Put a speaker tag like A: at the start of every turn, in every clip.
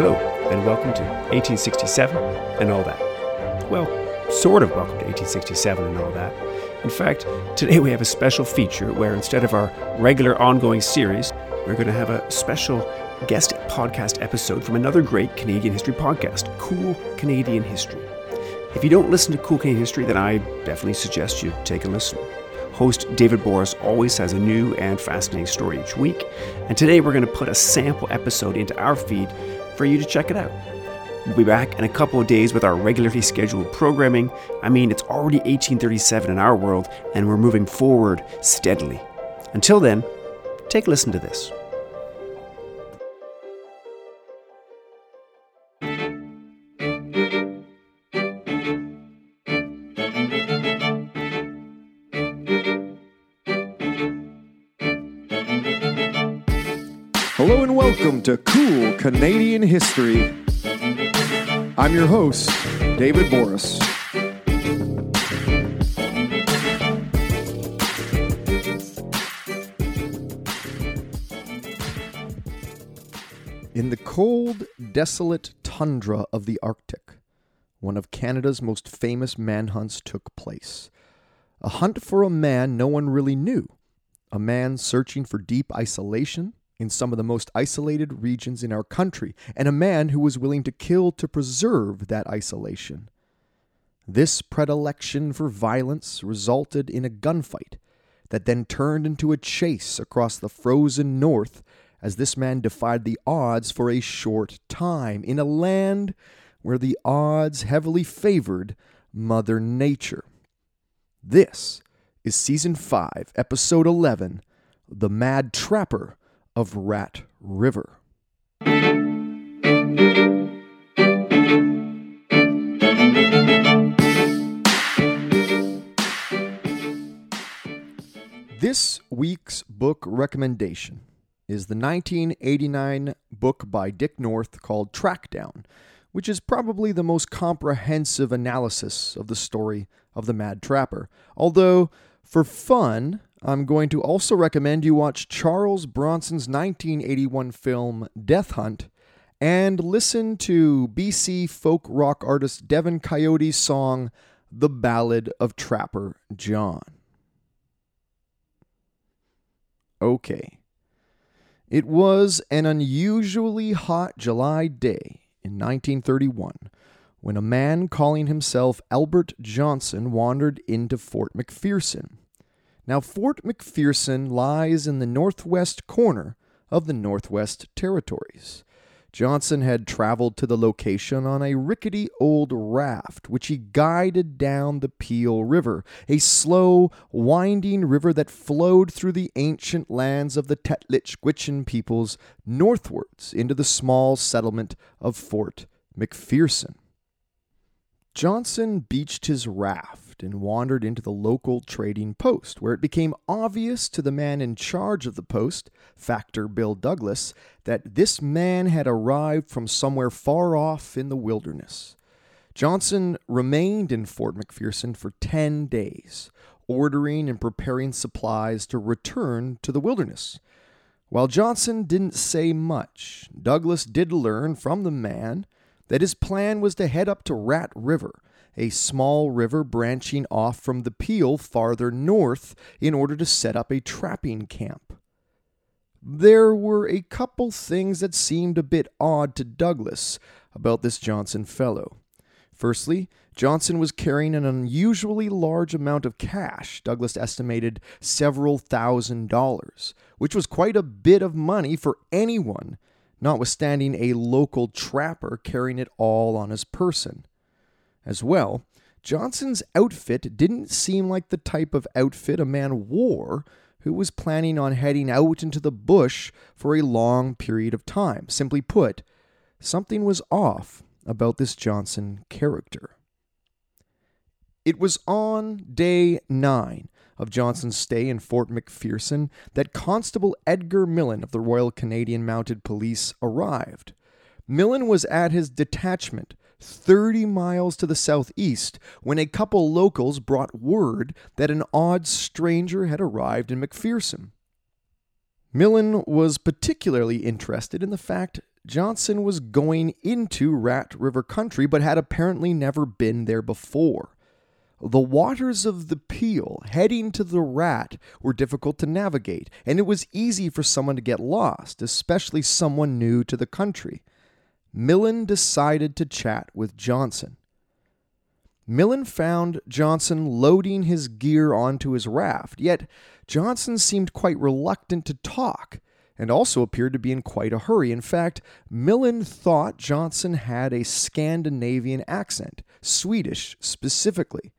A: Hello, and welcome to 1867 and all that. Well, sort of welcome to 1867 and all that. In fact, today we have a special feature where instead of our regular ongoing series, we're going to have a special guest podcast episode from another great Canadian history podcast, Cool Canadian History. If you don't listen to Cool Canadian History, then I definitely suggest you take a listen. Host David Borys always has a new and fascinating story each week, and today we're going to put a sample episode into our feed for you to check it out. We'll be back in a couple of days with our regularly scheduled programming. I mean, it's already 1837 in our world, and we're moving forward steadily. Until then, take a listen to this.
B: To Cool Canadian History. I'm your host, David Borys. In the cold, desolate tundra of the Arctic, one of Canada's most famous manhunts took place. A hunt for a man no one really knew, a man searching for deep isolation in some of the most isolated regions in our country, and a man who was willing to kill to preserve that isolation. This predilection for violence resulted in a gunfight that then turned into a chase across the frozen north as this man defied the odds for a short time in a land where the odds heavily favored Mother Nature. This is Season 5, Episode 11 The Mad Trapper of Rat River. This week's book recommendation is the 1989 book by Dick North called Trackdown, which is probably the most comprehensive analysis of the story of the Mad Trapper. Although, for fun, I'm going to also recommend you watch Charles Bronson's 1981 film Death Hunt and listen to BC folk rock artist Devin Coyote's song The Ballad of Trapper John. Okay. It was an unusually hot July day in 1931 when a man calling himself Albert Johnson wandered into Fort McPherson. Now, Fort McPherson lies in the northwest corner of the Northwest Territories. Johnson had traveled to the location on a rickety old raft, which he guided down the Peel River, a slow, winding river that flowed through the ancient lands of the Tetlich peoples northwards into the small settlement of Fort McPherson. Johnson beached his raft and wandered into the local trading post, where it became obvious to the man in charge of the post, Factor Bill Douglas, that this man had arrived from somewhere far off in the wilderness. Johnson remained in Fort McPherson for 10 days, ordering and preparing supplies to return to the wilderness. While Johnson didn't say much, Douglas did learn from the man that his plan was to head up to Rat River, a small river branching off from the Peel farther north, in order to set up a trapping camp. There were a couple things that seemed a bit odd to Douglas about this Johnson fellow. Firstly, Johnson was carrying an unusually large amount of cash. Douglas estimated several thousand dollars, which was quite a bit of money for anyone notwithstanding a local trapper carrying it all on his person. As well, Johnson's outfit didn't seem like the type of outfit a man wore who was planning on heading out into the bush for a long period of time. Simply put, something was off about this Johnson character. It was on day nine of Johnson's stay in Fort McPherson that Constable Edgar Millen of the Royal Canadian Mounted Police arrived. Millen was at his detachment 30 miles to the southeast when a couple locals brought word that an odd stranger had arrived in McPherson. Millen was particularly interested in the fact Johnson was going into Rat River country, but had apparently never been there before. The waters of the Peel heading to the Rat were difficult to navigate, and it was easy for someone to get lost, especially someone new to the country. Millen decided to chat with Johnson. Millen found Johnson loading his gear onto his raft, yet Johnson seemed quite reluctant to talk and also appeared to be in quite a hurry. In fact, Millen thought Johnson had a Scandinavian accent, Swedish specifically.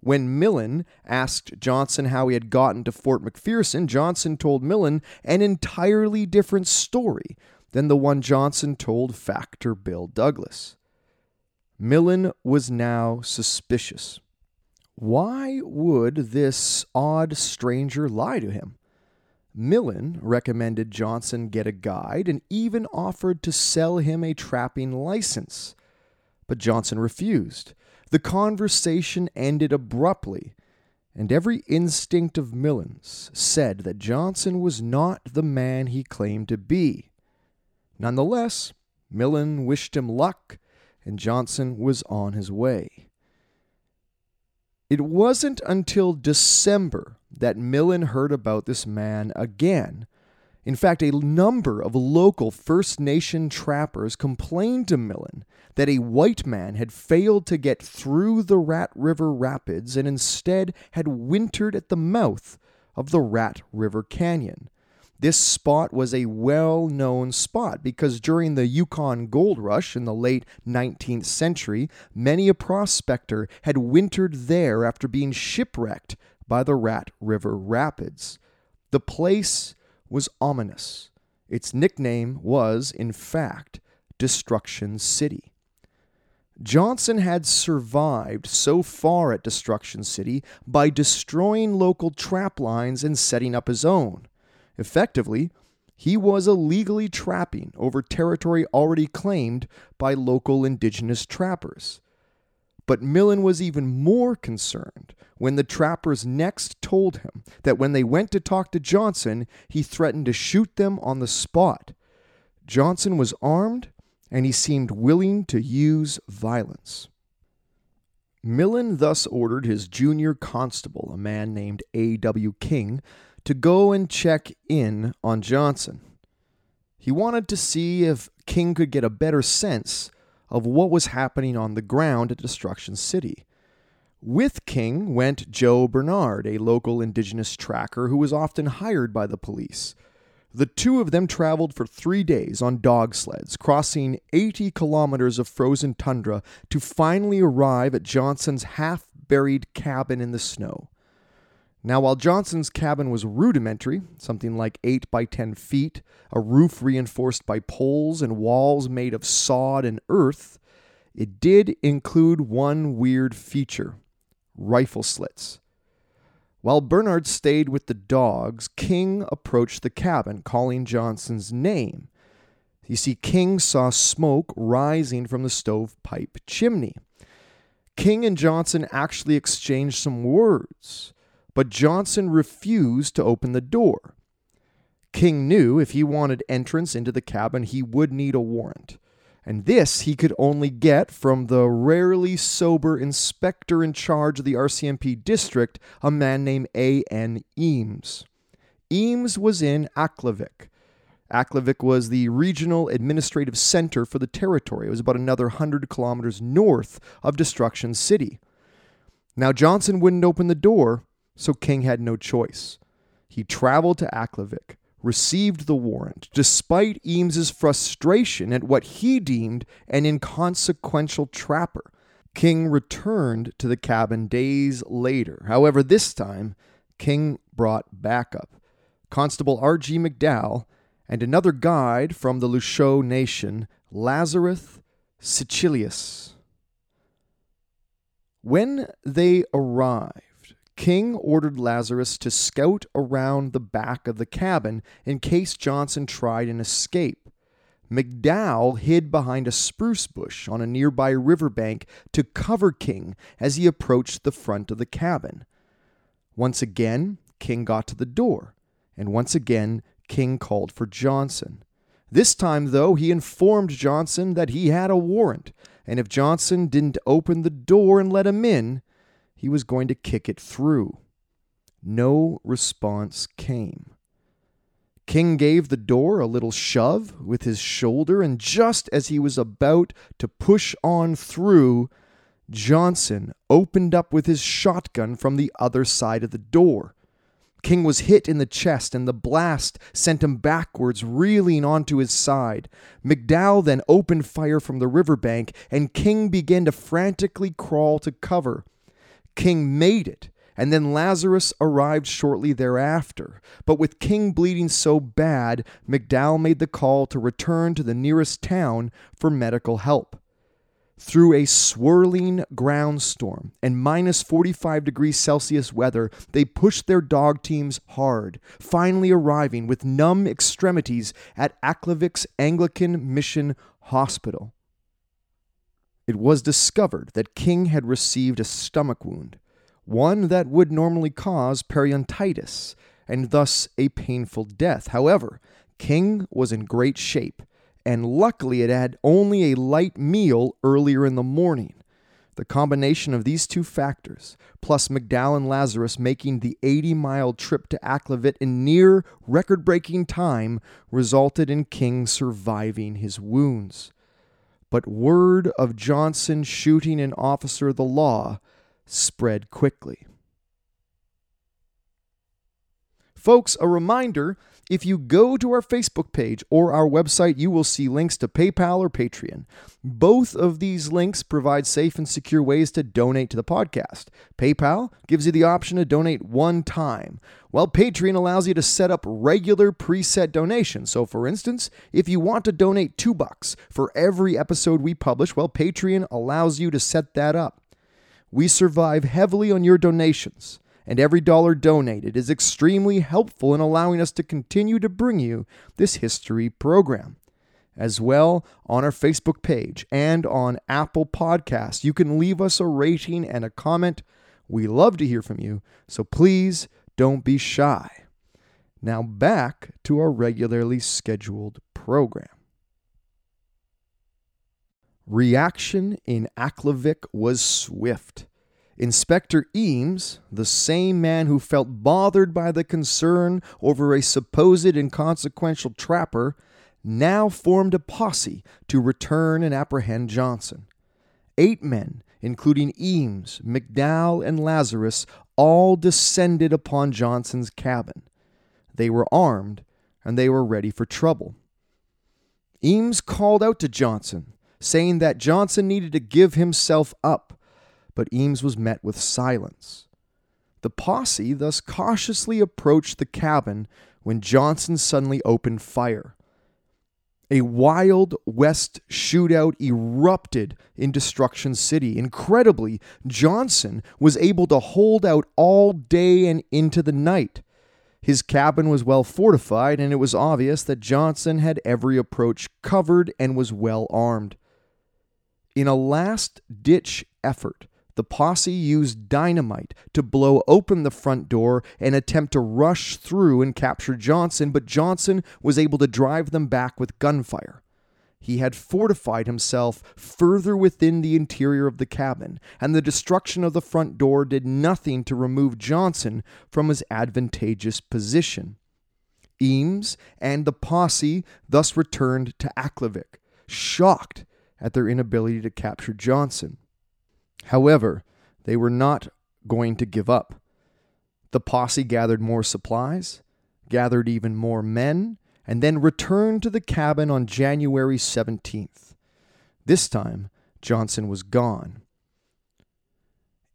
B: When Millen asked Johnson how he had gotten to Fort McPherson, Johnson told Millen an entirely different story than the one Johnson told Factor Bill Douglas. Millen was now suspicious. Why would this odd stranger lie to him? Millen recommended Johnson get a guide and even offered to sell him a trapping license. But Johnson refused. The conversation ended abruptly, and every instinct of Millen's said that Johnson was not the man he claimed to be. Nonetheless, Millen wished him luck, and Johnson was on his way. It wasn't until December that Millen heard about this man again. In fact, a number of local First Nation trappers complained to Millen that a white man had failed to get through the Rat River Rapids and instead had wintered at the mouth of the Rat River Canyon. This spot was a well known spot because during the Yukon Gold Rush in the late 19th century, many a prospector had wintered there after being shipwrecked by the Rat River Rapids. The place was ominous. Its nickname was, in fact, Destruction City. Johnson had survived so far at Destruction City by destroying local trap lines and setting up his own. Effectively, he was illegally trapping over territory already claimed by local indigenous trappers. But Millen was even more concerned when the trappers next told him that when they went to talk to Johnson, he threatened to shoot them on the spot. Johnson was armed and he seemed willing to use violence. Millen thus ordered his junior constable, a man named A.W. King, to go and check in on Johnson. He wanted to see if King could get a better sense of what was happening on the ground at Destruction City. With King went Joe Bernard, a local indigenous tracker who was often hired by the police. The two of them traveled for three days on dog sleds, crossing 80 kilometers of frozen tundra to finally arrive at Johnson's half buried cabin in the snow. Now, while Johnson's cabin was rudimentary, something like 8 by 10 feet, a roof reinforced by poles and walls made of sod and earth, it did include one weird feature rifle slits. While Bernard stayed with the dogs, King approached the cabin, calling Johnson's name. You see, King saw smoke rising from the stovepipe chimney. King and Johnson actually exchanged some words but Johnson refused to open the door. King knew if he wanted entrance into the cabin, he would need a warrant. And this he could only get from the rarely sober inspector in charge of the RCMP district, a man named A.N. Eames. Eames was in Aklavik. Aklavik was the regional administrative center for the territory. It was about another 100 kilometers north of Destruction City. Now, Johnson wouldn't open the door, so King had no choice. He traveled to Aklavik, received the warrant, despite Eames's frustration at what he deemed an inconsequential trapper. King returned to the cabin days later. However, this time, King brought backup. Constable R.G. McDowell and another guide from the Loucheux Nation, Lazarus Sittichinli. When they arrived, King ordered Lazarus to scout around the back of the cabin in case Johnson tried an escape. McDowell hid behind a spruce bush on a nearby riverbank to cover King as he approached the front of the cabin. Once again, King got to the door, and once again, King called for Johnson. This time, though, he informed Johnson that he had a warrant, and if Johnson didn't open the door and let him in, he was going to kick it through. No response came. King gave the door a little shove with his shoulder, and just as he was about to push on through, Johnson opened up with his shotgun from the other side of the door. King was hit in the chest, and the blast sent him backwards, reeling onto his side. McDowell then opened fire from the riverbank, and King began to frantically crawl to cover. King made it, and then Lazarus arrived shortly thereafter. But with King bleeding so bad, McDowell made the call to return to the nearest town for medical help. Through a swirling ground storm and minus 45 degrees Celsius weather, they pushed their dog teams hard, finally arriving with numb extremities at Aklavik's Anglican Mission Hospital. It was discovered that King had received a stomach wound, one that would normally cause peritonitis and thus a painful death. However, King was in great shape and luckily it had only a light meal earlier in the morning. The combination of these two factors, plus McDowell and Lazarus making the 80 mile trip to Aklavik in near record breaking time, resulted in King surviving his wounds. But word of Johnson shooting an officer of the law spread quickly. Folks, a reminder if you go to our Facebook page or our website, you will see links to PayPal or Patreon. Both of these links provide safe and secure ways to donate to the podcast. PayPal gives you the option to donate one time, while Patreon allows you to set up regular preset donations. So, for instance, if you want to donate two bucks for every episode we publish, well, Patreon allows you to set that up. We survive heavily on your donations and every dollar donated is extremely helpful in allowing us to continue to bring you this history program. As well, on our Facebook page and on Apple Podcasts, you can leave us a rating and a comment. We love to hear from you, so please don't be shy. Now back to our regularly scheduled program. Reaction in Aklavik was swift. Inspector Eames, the same man who felt bothered by the concern over a supposed inconsequential trapper, now formed a posse to return and apprehend Johnson. Eight men, including Eames, McDowell, and Lazarus, all descended upon Johnson's cabin. They were armed and they were ready for trouble. Eames called out to Johnson, saying that Johnson needed to give himself up but Eames was met with silence. The posse thus cautiously approached the cabin when Johnson suddenly opened fire. A wild west shootout erupted in Destruction City. Incredibly, Johnson was able to hold out all day and into the night. His cabin was well fortified, and it was obvious that Johnson had every approach covered and was well armed. In a last ditch effort, the posse used dynamite to blow open the front door and attempt to rush through and capture Johnson, but Johnson was able to drive them back with gunfire. He had fortified himself further within the interior of the cabin, and the destruction of the front door did nothing to remove Johnson from his advantageous position. Eames and the posse thus returned to Aklavik, shocked at their inability to capture Johnson. However, they were not going to give up. The posse gathered more supplies, gathered even more men, and then returned to the cabin on January 17th. This time, Johnson was gone.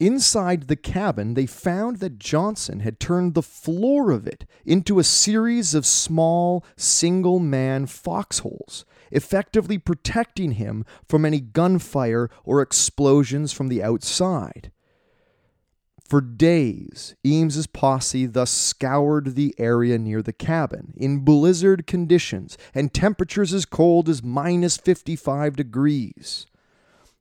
B: Inside the cabin, they found that Johnson had turned the floor of it into a series of small, single man foxholes, effectively protecting him from any gunfire or explosions from the outside. For days, Eames's posse thus scoured the area near the cabin in blizzard conditions and temperatures as cold as minus 55 degrees.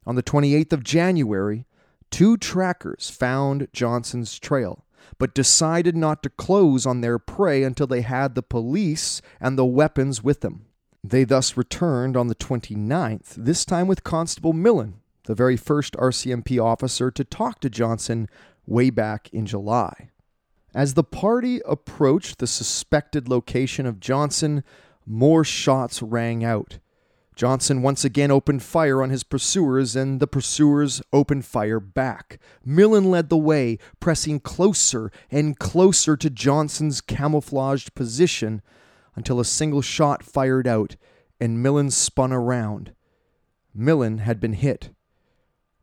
B: On the 28th of January, two trackers found Johnson's trail, but decided not to close on their prey until they had the police and the weapons with them. They thus returned on the 29th, this time with Constable Millen, the very first RCMP officer to talk to Johnson way back in July. As the party approached the suspected location of Johnson, more shots rang out. Johnson once again opened fire on his pursuers, and the pursuers opened fire back. Millen led the way, pressing closer and closer to Johnson's camouflaged position until a single shot fired out and Millen spun around. Millen had been hit.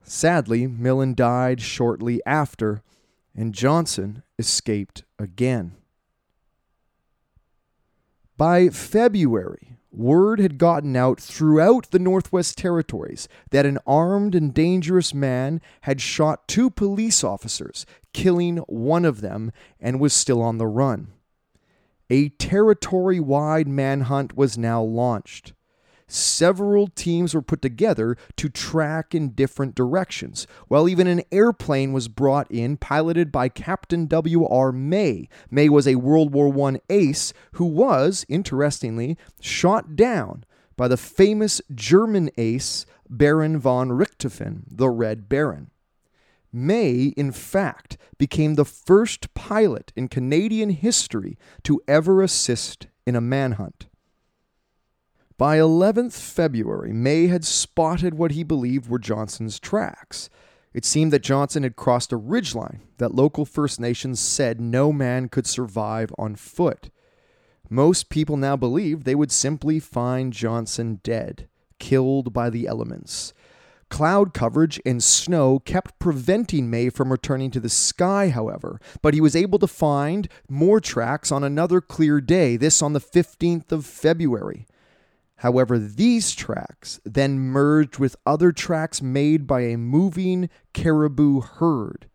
B: Sadly, Millen died shortly after, and Johnson escaped again. By February, word had gotten out throughout the Northwest Territories that an armed and dangerous man had shot two police officers, killing one of them, and was still on the run. A territory wide manhunt was now launched several teams were put together to track in different directions, while even an airplane was brought in piloted by Captain W.R. May. May was a World War I ace who was, interestingly, shot down by the famous German ace Baron von Richthofen, the Red Baron. May, in fact, became the first pilot in Canadian history to ever assist in a manhunt. By 11th February, May had spotted what he believed were Johnson's tracks. It seemed that Johnson had crossed a ridgeline that local First Nations said no man could survive on foot. Most people now believed they would simply find Johnson dead, killed by the elements. Cloud coverage and snow kept preventing May from returning to the sky, however, but he was able to find more tracks on another clear day, this on the 15th of February. However, these tracks then merged with other tracks made by a moving caribou herd,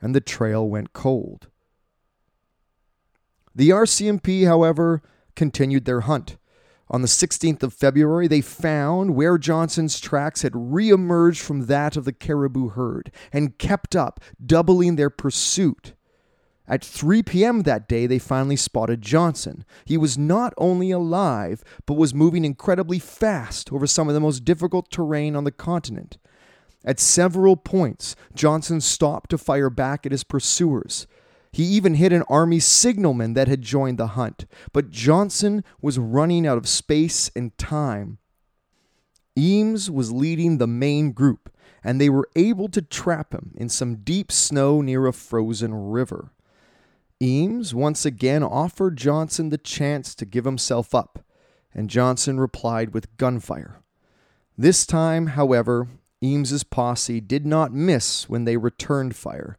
B: and the trail went cold. The RCMP, however, continued their hunt. On the 16th of February, they found where Johnson's tracks had reemerged from that of the caribou herd and kept up, doubling their pursuit. At 3 p.m. that day, they finally spotted Johnson. He was not only alive, but was moving incredibly fast over some of the most difficult terrain on the continent. At several points, Johnson stopped to fire back at his pursuers. He even hit an army signalman that had joined the hunt, but Johnson was running out of space and time. Eames was leading the main group, and they were able to trap him in some deep snow near a frozen river. Eames once again offered Johnson the chance to give himself up, and Johnson replied with gunfire. This time, however, Eames's posse did not miss when they returned fire.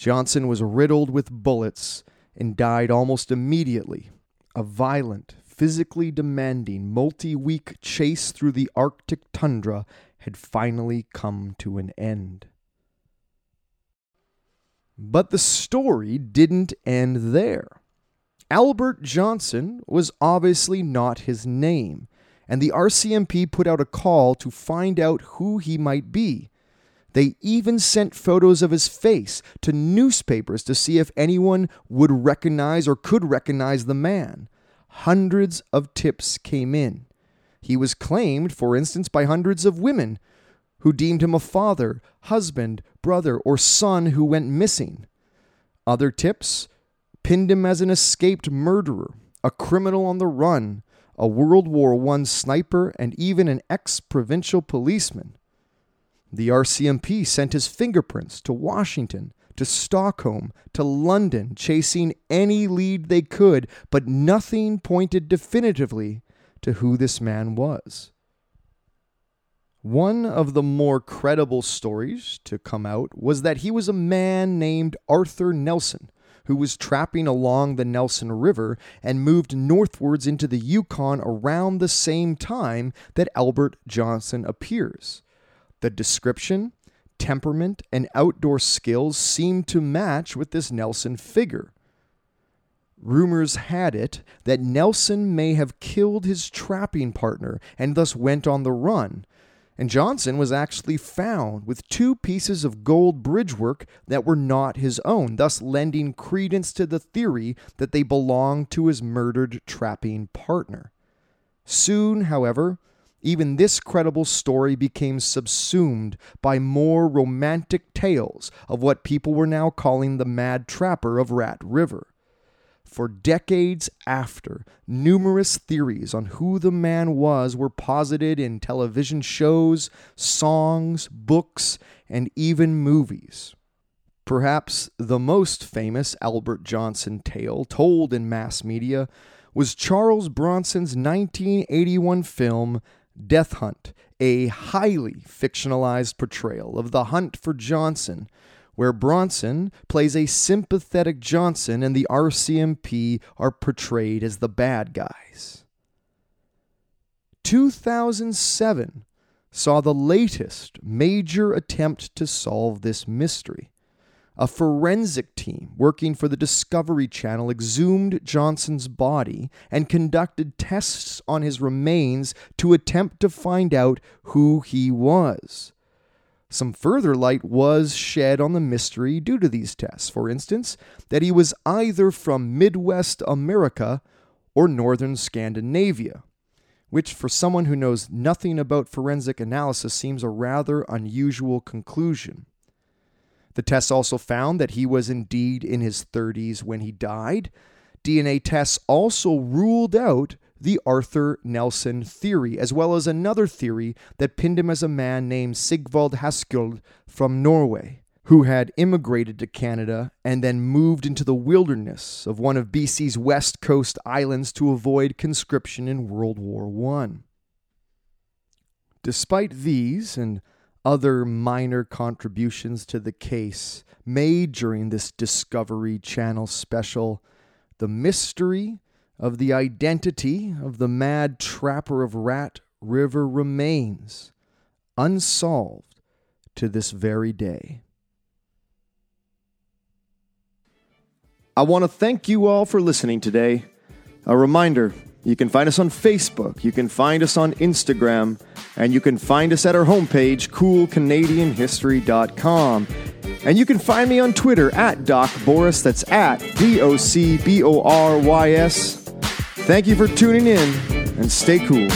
B: Johnson was riddled with bullets and died almost immediately. A violent, physically demanding, multi week chase through the Arctic tundra had finally come to an end. But the story didn't end there. Albert Johnson was obviously not his name, and the RCMP put out a call to find out who he might be. They even sent photos of his face to newspapers to see if anyone would recognize or could recognize the man. Hundreds of tips came in. He was claimed, for instance, by hundreds of women who deemed him a father, husband, brother, or son who went missing. Other tips pinned him as an escaped murderer, a criminal on the run, a World War I sniper, and even an ex provincial policeman. The RCMP sent his fingerprints to Washington, to Stockholm, to London, chasing any lead they could, but nothing pointed definitively to who this man was. One of the more credible stories to come out was that he was a man named Arthur Nelson who was trapping along the Nelson River and moved northwards into the Yukon around the same time that Albert Johnson appears. The description, temperament, and outdoor skills seemed to match with this Nelson figure. Rumors had it that Nelson may have killed his trapping partner and thus went on the run, and Johnson was actually found with two pieces of gold bridgework that were not his own, thus lending credence to the theory that they belonged to his murdered trapping partner. Soon, however, even this credible story became subsumed by more romantic tales of what people were now calling the Mad Trapper of Rat River. For decades after, numerous theories on who the man was were posited in television shows, songs, books, and even movies. Perhaps the most famous Albert Johnson tale told in mass media was Charles Bronson's 1981 film Death Hunt, a highly fictionalized portrayal of the hunt for Johnson where Bronson plays a sympathetic Johnson and the RCMP are portrayed as the bad guys. 2007 saw the latest major attempt to solve this mystery. A forensic team working for the Discovery Channel exhumed Johnson's body and conducted tests on his remains to attempt to find out who he was. Some further light was shed on the mystery due to these tests. For instance, that he was either from Midwest America or Northern Scandinavia, which for someone who knows nothing about forensic analysis seems a rather unusual conclusion. The tests also found that he was indeed in his 30s when he died. DNA tests also ruled out the Arthur Nelson theory, as well as another theory that pinned him as a man named Sigvald Haskell from Norway, who had immigrated to Canada and then moved into the wilderness of one of BC's west coast islands to avoid conscription in World War I. Despite these and other minor contributions to the case made during this Discovery Channel special, the mystery of the identity of the mad trapper of Rat River remains unsolved to this very day. I want to thank you all for listening today. A reminder you can find us on Facebook, you can find us on Instagram, and you can find us at our homepage, coolcanadianhistory.com. And you can find me on Twitter at Doc Borys, that's at D O C B O R Y S. Thank you for tuning in and stay cool.